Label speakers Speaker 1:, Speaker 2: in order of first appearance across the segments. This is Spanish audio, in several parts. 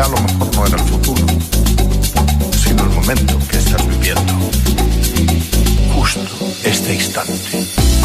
Speaker 1: a lo mejor no en el futuro, sino el momento que estás viviendo, justo este instante.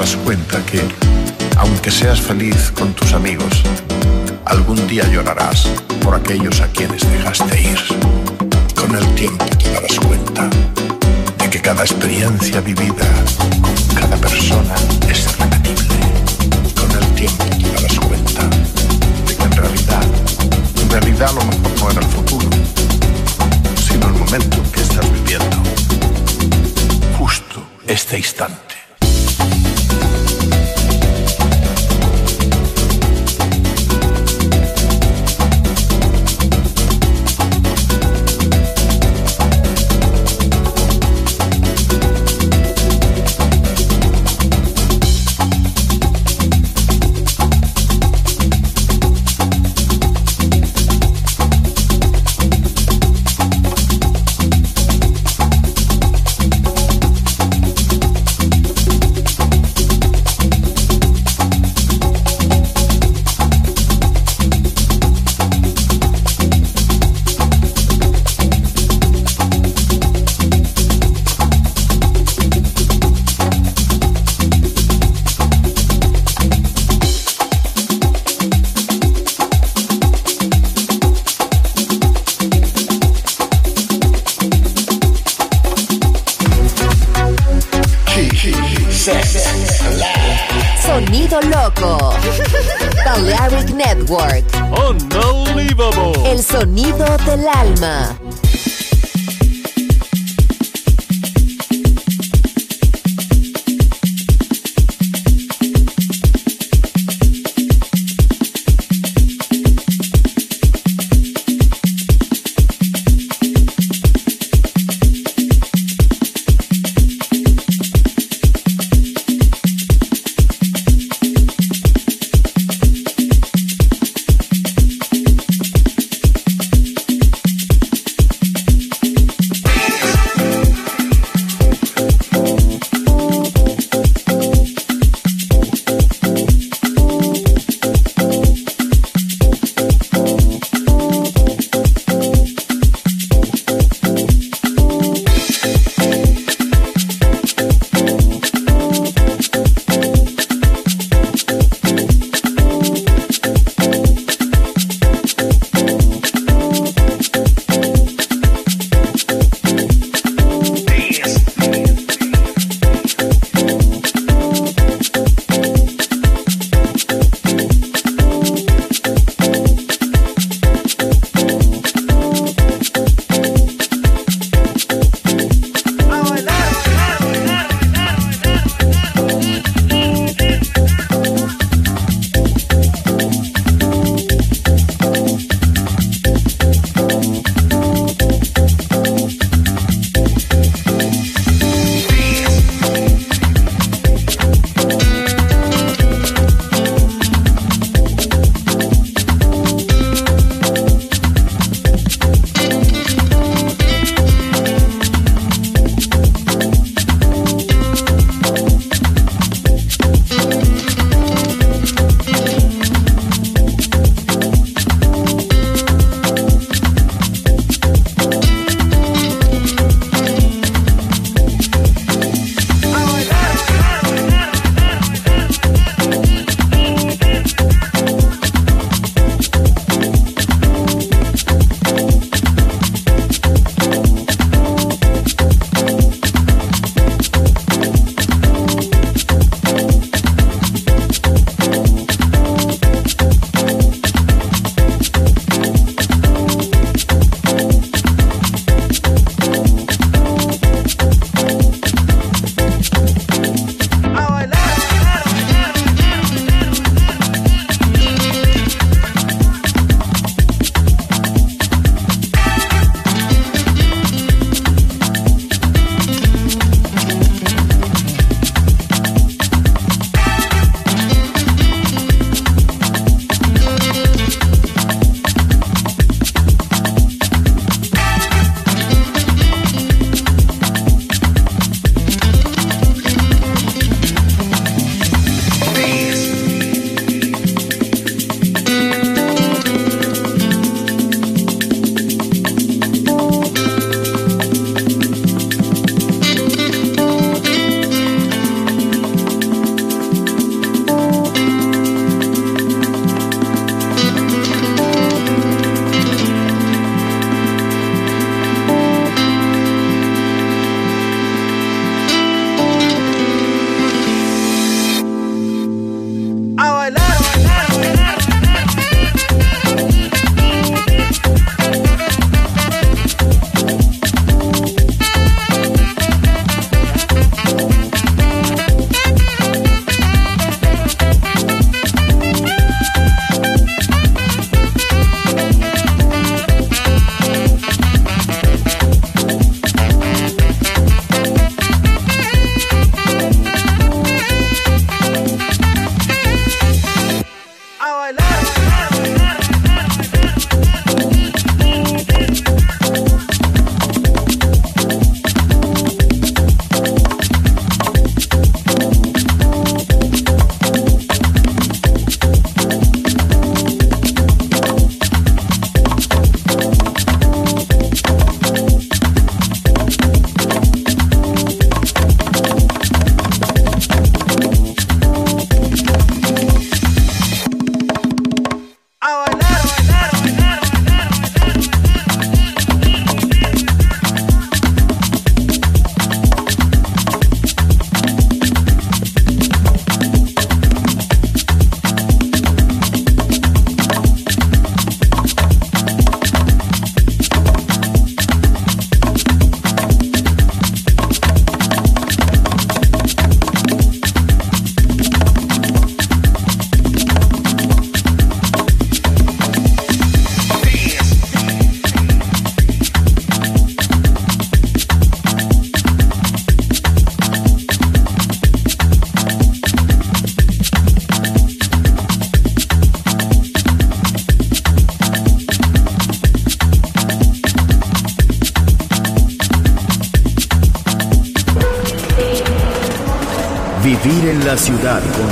Speaker 1: darás cuenta que, aunque seas feliz con tus amigos, algún día llorarás por aquellos a quienes dejaste ir. Con el tiempo te darás cuenta de que cada experiencia vivida con cada persona es repetible. Con el tiempo te darás cuenta de que en realidad, en realidad lo mejor no era el futuro, sino el momento que estás viviendo. Justo este instante.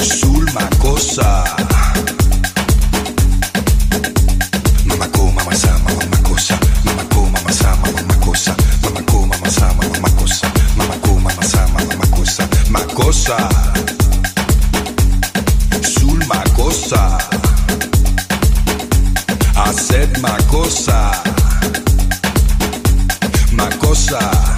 Speaker 2: Sulma cosa? Mamma co, mamma mamma cosa? Mamma co, mamma mamma cosa? Mamma co, mamma mamma cosa? Mamma co, mamma mamma cosa? Ma cosa? Sulma cosa? Haced ma cosa? Ma cosa?